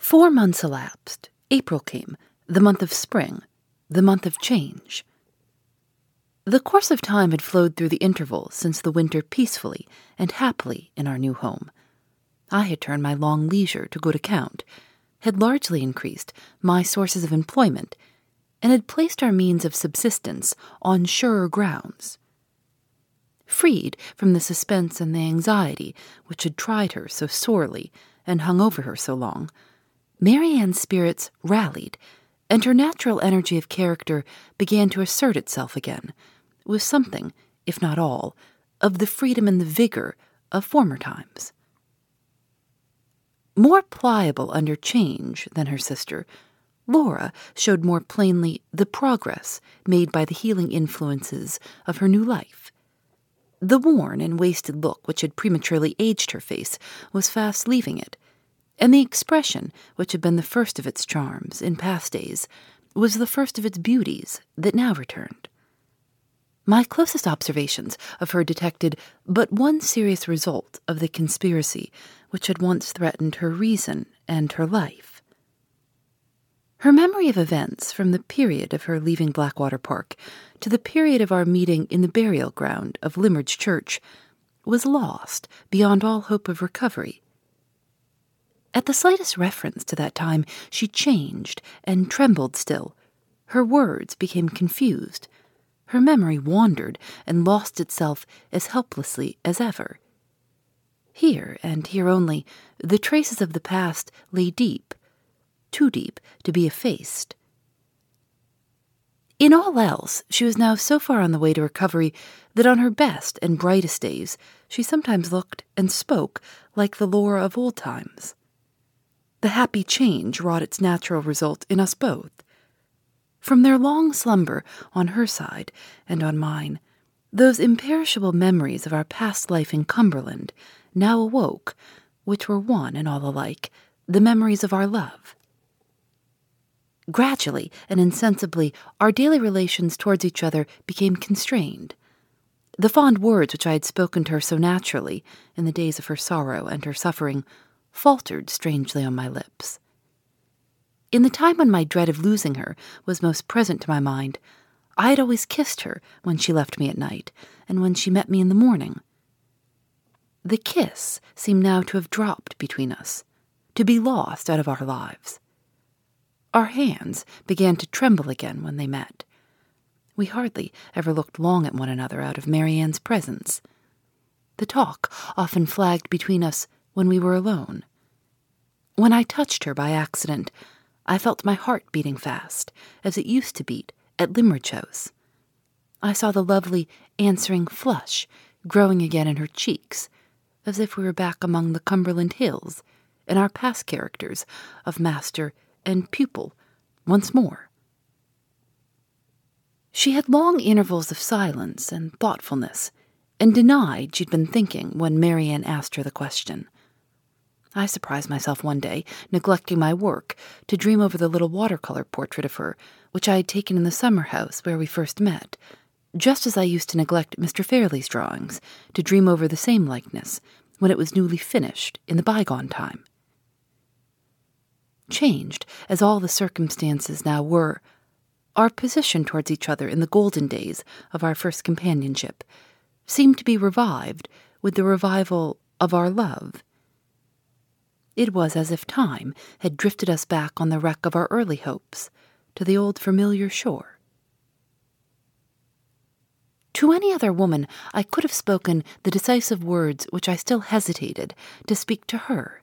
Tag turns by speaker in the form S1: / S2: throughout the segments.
S1: Four months elapsed. April came, the month of spring, the month of change. The course of time had flowed through the interval since the winter peacefully and happily in our new home. I had turned my long leisure to good account, had largely increased my sources of employment, and had placed our means of subsistence on surer grounds. Freed from the suspense and the anxiety which had tried her so sorely and hung over her so long, Marian's spirits rallied, and her natural energy of character began to assert itself again, with something, if not all, of the freedom and the vigor of former times. More pliable under change than her sister, Laura showed more plainly the progress made by the healing influences of her new life. The worn and wasted look which had prematurely aged her face was fast leaving it, and the expression which had been the first of its charms in past days was the first of its beauties that now returned. My closest observations of her detected but one serious result of the conspiracy which had once threatened her reason and her life. Her memory of events from the period of her leaving Blackwater Park to the period of our meeting in the burial ground of Limmeridge Church was lost beyond all hope of recovery. At the slightest reference to that time, she changed and trembled still. Her words became confused her memory wandered and lost itself as helplessly as ever. Here, and here only, the traces of the past lay deep, too deep to be effaced. In all else, she was now so far on the way to recovery that on her best and brightest days she sometimes looked and spoke like the Laura of old times. The happy change wrought its natural result in us both. From their long slumber on her side and on mine, those imperishable memories of our past life in Cumberland now awoke, which were one and all alike, the memories of our love. Gradually and insensibly, our daily relations towards each other became constrained. The fond words which I had spoken to her so naturally in the days of her sorrow and her suffering faltered strangely on my lips. In the time when my dread of losing her was most present to my mind, I had always kissed her when she left me at night and when she met me in the morning. The kiss seemed now to have dropped between us, to be lost out of our lives. Our hands began to tremble again when they met. We hardly ever looked long at one another out of Marian's presence. The talk often flagged between us when we were alone. When I touched her by accident, I felt my heart beating fast, as it used to beat at Limmeridge House. I saw the lovely answering flush growing again in her cheeks, as if we were back among the Cumberland hills, in our past characters of master and pupil once more. She had long intervals of silence and thoughtfulness, and denied she'd been thinking when Marian asked her the question. I surprised myself one day, neglecting my work, to dream over the little watercolor portrait of her, which I had taken in the summer house where we first met, just as I used to neglect Mr. Fairlie's drawings, to dream over the same likeness, when it was newly finished in the bygone time. Changed as all the circumstances now were, our position towards each other in the golden days of our first companionship seemed to be revived with the revival of our love it was as if time had drifted us back on the wreck of our early hopes to the old familiar shore. To any other woman, I could have spoken the decisive words which I still hesitated to speak to her.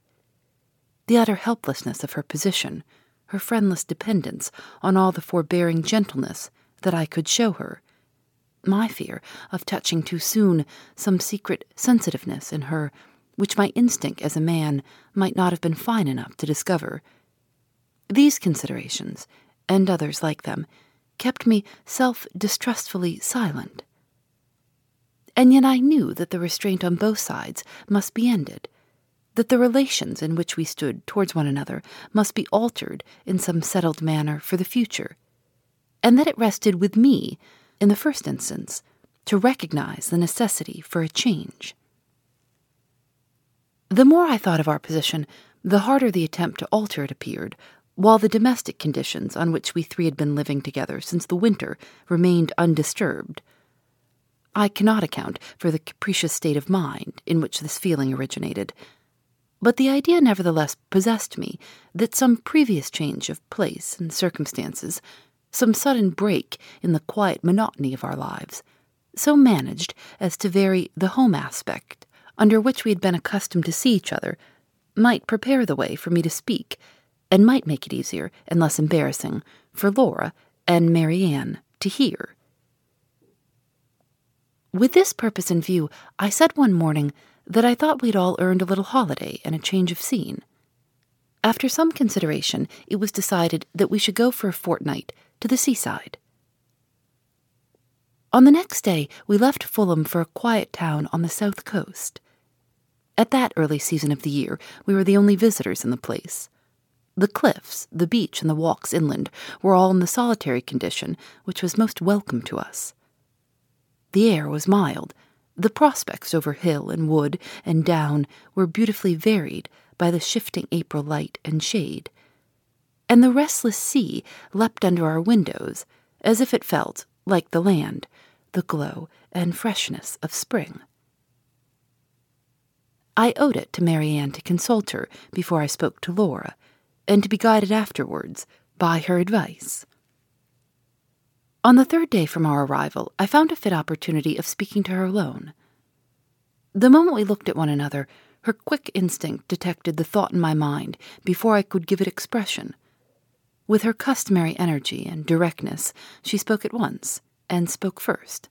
S1: The utter helplessness of her position, her friendless dependence on all the forbearing gentleness that I could show her, my fear of touching too soon some secret sensitiveness in her which my instinct as a man might not have been fine enough to discover. These considerations, and others like them, kept me self distrustfully silent. And yet I knew that the restraint on both sides must be ended, that the relations in which we stood towards one another must be altered in some settled manner for the future, and that it rested with me, in the first instance, to recognize the necessity for a change. The more I thought of our position, the harder the attempt to alter it appeared, while the domestic conditions on which we three had been living together since the winter remained undisturbed. I cannot account for the capricious state of mind in which this feeling originated, but the idea nevertheless possessed me that some previous change of place and circumstances, some sudden break in the quiet monotony of our lives, so managed as to vary the home aspect under which we had been accustomed to see each other, might prepare the way for me to speak and might make it easier and less embarrassing for Laura and Marian to hear. With this purpose in view, I said one morning that I thought we'd all earned a little holiday and a change of scene. After some consideration, it was decided that we should go for a fortnight to the seaside. On the next day, we left Fulham for a quiet town on the south coast. At that early season of the year, we were the only visitors in the place. The cliffs, the beach, and the walks inland were all in the solitary condition which was most welcome to us. The air was mild. The prospects over hill and wood and down were beautifully varied by the shifting April light and shade. And the restless sea leapt under our windows as if it felt, like the land, the glow and freshness of spring. I owed it to Marian to consult her before I spoke to Laura and to be guided afterwards by her advice. On the third day from our arrival, I found a fit opportunity of speaking to her alone. The moment we looked at one another, her quick instinct detected the thought in my mind before I could give it expression. With her customary energy and directness, she spoke at once, and spoke first.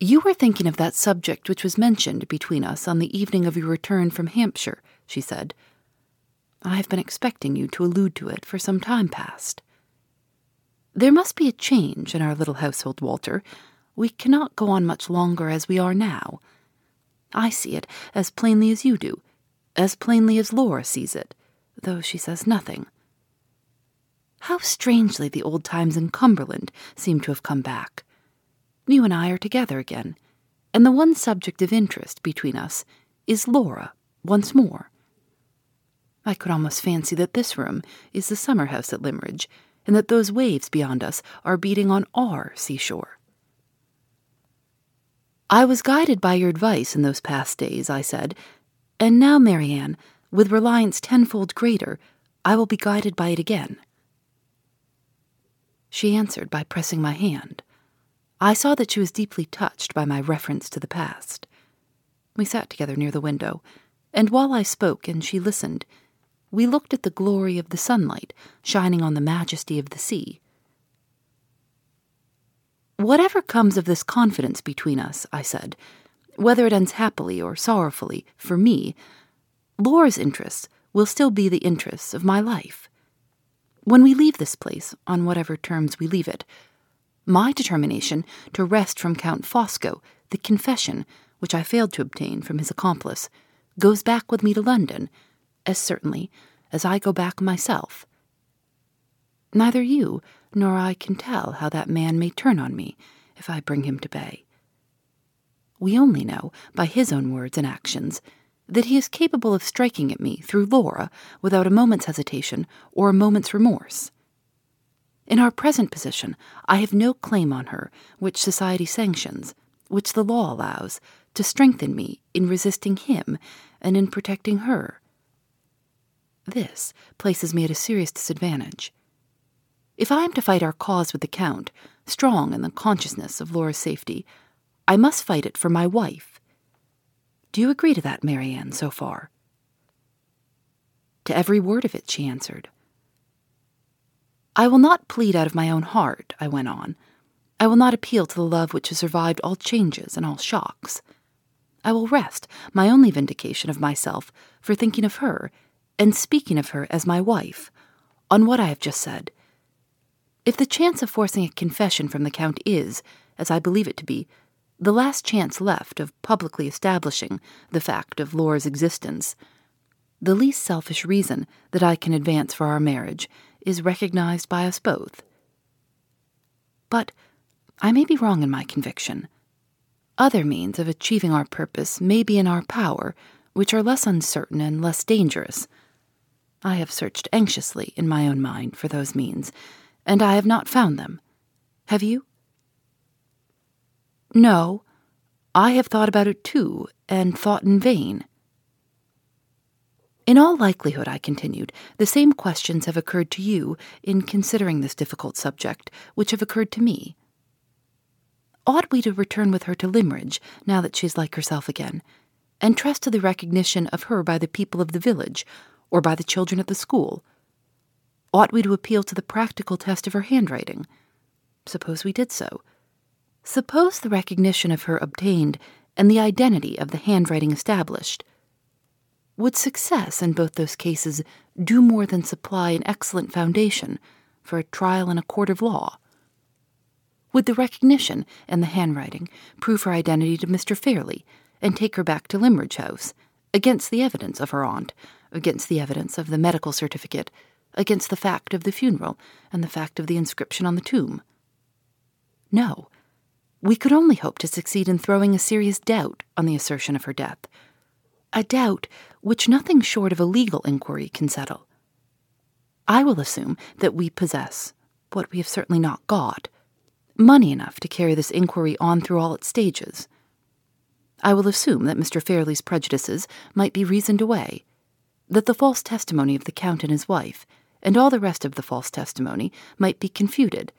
S1: You were thinking of that subject which was mentioned between us on the evening of your return from Hampshire, she said, I have been expecting you to allude to it for some time past. There must be a change in our little household, Walter. We cannot go on much longer as we are now. I see it as plainly as you do, as plainly as Laura sees it, though she says nothing. How strangely the old times in Cumberland seem to have come back. You and I are together again, and the one subject of interest between us is Laura once more. I could almost fancy that this room is the summer house at Limmeridge, and that those waves beyond us are beating on our seashore. I was guided by your advice in those past days, I said, and now, Marian, with reliance tenfold greater, I will be guided by it again. She answered by pressing my hand. I saw that she was deeply touched by my reference to the past. We sat together near the window, and while I spoke and she listened, we looked at the glory of the sunlight shining on the majesty of the sea. Whatever comes of this confidence between us, I said, whether it ends happily or sorrowfully, for me, Laura's interests will still be the interests of my life. When we leave this place, on whatever terms we leave it, my determination to wrest from Count Fosco the confession which I failed to obtain from his accomplice goes back with me to London as certainly as I go back myself. Neither you nor I can tell how that man may turn on me if I bring him to bay. We only know, by his own words and actions, that he is capable of striking at me through Laura without a moment's hesitation or a moment's remorse. In our present position, I have no claim on her which society sanctions, which the law allows, to strengthen me in resisting him and in protecting her. This places me at a serious disadvantage. If I am to fight our cause with the Count, strong in the consciousness of Laura's safety, I must fight it for my wife. Do you agree to that, Marian, so far? To every word of it, she answered. I will not plead out of my own heart, I went on. I will not appeal to the love which has survived all changes and all shocks. I will rest my only vindication of myself for thinking of her and speaking of her as my wife on what I have just said. If the chance of forcing a confession from the Count is, as I believe it to be, the last chance left of publicly establishing the fact of Laura's existence, the least selfish reason that I can advance for our marriage is recognized by us both. But I may be wrong in my conviction. Other means of achieving our purpose may be in our power, which are less uncertain and less dangerous. I have searched anxiously in my own mind for those means, and I have not found them. Have you? No, I have thought about it too, and thought in vain. In all likelihood, I continued, the same questions have occurred to you in considering this difficult subject, which have occurred to me. Ought we to return with her to Limmeridge, now that she is like herself again, and trust to the recognition of her by the people of the village, or by the children at the school? Ought we to appeal to the practical test of her handwriting? Suppose we did so. Suppose the recognition of her obtained and the identity of the handwriting established. Would success in both those cases do more than supply an excellent foundation for a trial in a court of law? Would the recognition and the handwriting prove her identity to Mr. Fairlie and take her back to Limmeridge House, against the evidence of her aunt, against the evidence of the medical certificate, against the fact of the funeral and the fact of the inscription on the tomb? No. We could only hope to succeed in throwing a serious doubt on the assertion of her death a doubt which nothing short of a legal inquiry can settle. I will assume that we possess, what we have certainly not got, money enough to carry this inquiry on through all its stages. I will assume that Mr. Fairlie's prejudices might be reasoned away, that the false testimony of the Count and his wife, and all the rest of the false testimony, might be confuted,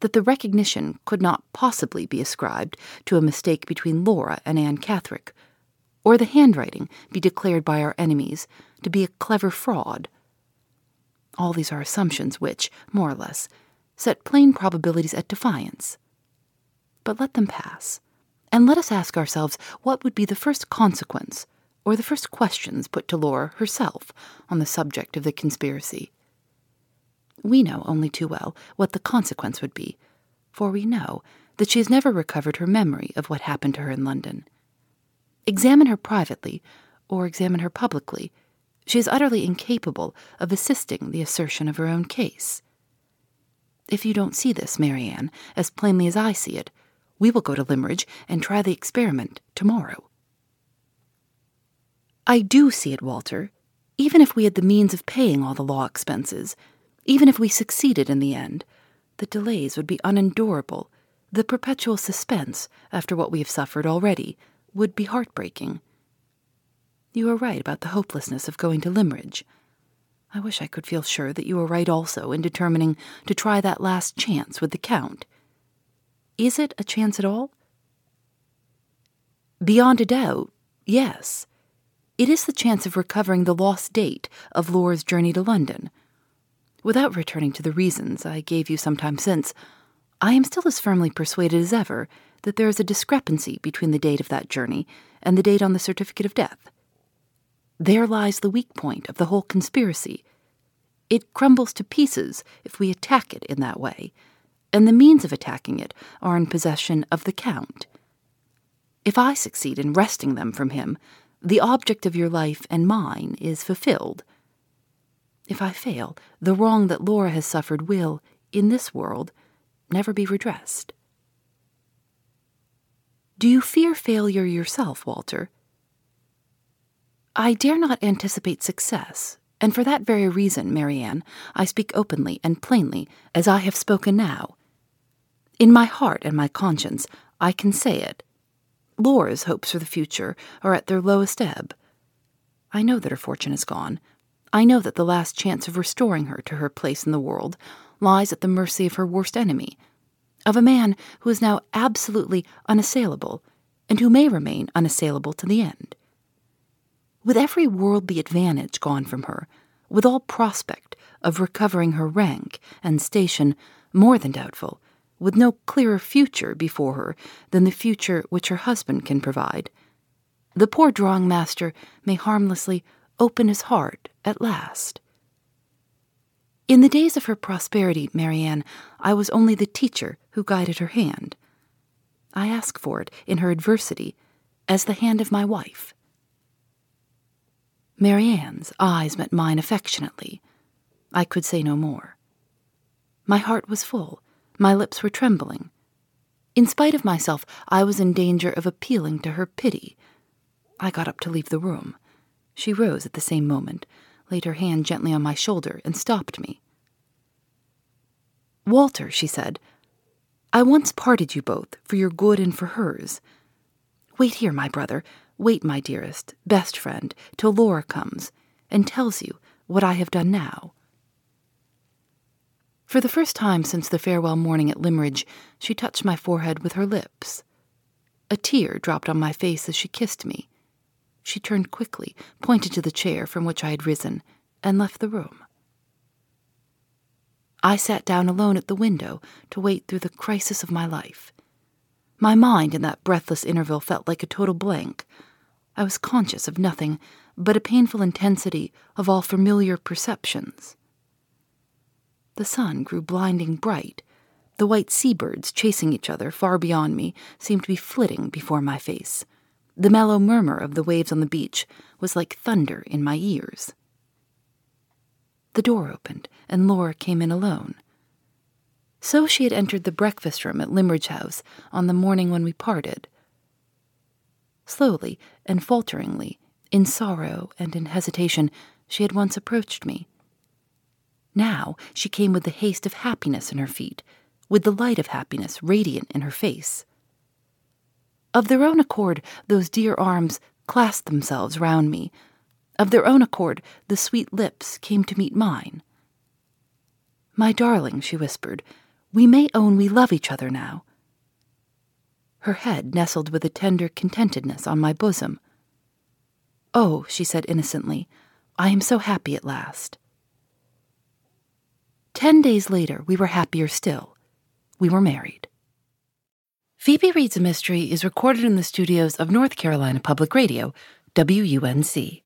S1: that the recognition could not possibly be ascribed to a mistake between Laura and Anne Catherick or the handwriting be declared by our enemies to be a clever fraud. All these are assumptions which, more or less, set plain probabilities at defiance. But let them pass, and let us ask ourselves what would be the first consequence or the first questions put to Laura herself on the subject of the conspiracy. We know only too well what the consequence would be, for we know that she has never recovered her memory of what happened to her in London. Examine her privately, or examine her publicly. She is utterly incapable of assisting the assertion of her own case. If you don't see this, Marian, as plainly as I see it, we will go to Limmeridge and try the experiment tomorrow. I do see it, Walter. Even if we had the means of paying all the law expenses, even if we succeeded in the end, the delays would be unendurable. The perpetual suspense, after what we have suffered already, would be heartbreaking. You are right about the hopelessness of going to Limmeridge. I wish I could feel sure that you are right also in determining to try that last chance with the Count. Is it a chance at all? Beyond a doubt, yes. It is the chance of recovering the lost date of Laura's journey to London. Without returning to the reasons I gave you some time since, I am still as firmly persuaded as ever that there is a discrepancy between the date of that journey and the date on the certificate of death. There lies the weak point of the whole conspiracy. It crumbles to pieces if we attack it in that way, and the means of attacking it are in possession of the Count. If I succeed in wresting them from him, the object of your life and mine is fulfilled. If I fail, the wrong that Laura has suffered will, in this world, never be redressed. Do you fear failure yourself, Walter? I dare not anticipate success, and for that very reason, Marian, I speak openly and plainly, as I have spoken now. In my heart and my conscience, I can say it. Laura's hopes for the future are at their lowest ebb. I know that her fortune is gone. I know that the last chance of restoring her to her place in the world lies at the mercy of her worst enemy, of a man who is now absolutely unassailable and who may remain unassailable to the end. With every worldly advantage gone from her, with all prospect of recovering her rank and station more than doubtful, with no clearer future before her than the future which her husband can provide, the poor drawing master may harmlessly open his heart at last. In the days of her prosperity, Marian, I was only the teacher who guided her hand. I ask for it in her adversity as the hand of my wife. Marian's eyes met mine affectionately. I could say no more. My heart was full, my lips were trembling. In spite of myself, I was in danger of appealing to her pity. I got up to leave the room. She rose at the same moment, laid her hand gently on my shoulder, and stopped me. Walter, she said, I once parted you both for your good and for hers. Wait here, my brother. Wait, my dearest, best friend, till Laura comes and tells you what I have done now. For the first time since the farewell morning at Limmeridge, she touched my forehead with her lips. A tear dropped on my face as she kissed me. She turned quickly, pointed to the chair from which I had risen, and left the room. I sat down alone at the window to wait through the crisis of my life. My mind in that breathless interval felt like a total blank. I was conscious of nothing but a painful intensity of all familiar perceptions. The sun grew blinding bright. The white seabirds chasing each other far beyond me seemed to be flitting before my face. The mellow murmur of the waves on the beach was like thunder in my ears. The door opened, and Laura came in alone. So she had entered the breakfast room at Limmeridge House on the morning when we parted. Slowly and falteringly, in sorrow and in hesitation, she had once approached me. Now she came with the haste of happiness in her feet, with the light of happiness radiant in her face. Of their own accord, those dear arms clasped themselves round me, of their own accord, the sweet lips came to meet mine. My darling, she whispered, we may own we love each other now. Her head nestled with a tender contentedness on my bosom. Oh, she said innocently, I am so happy at last. Ten days later, we were happier still. We were married. Phoebe Reads a Mystery is recorded in the studios of North Carolina Public Radio, WUNC.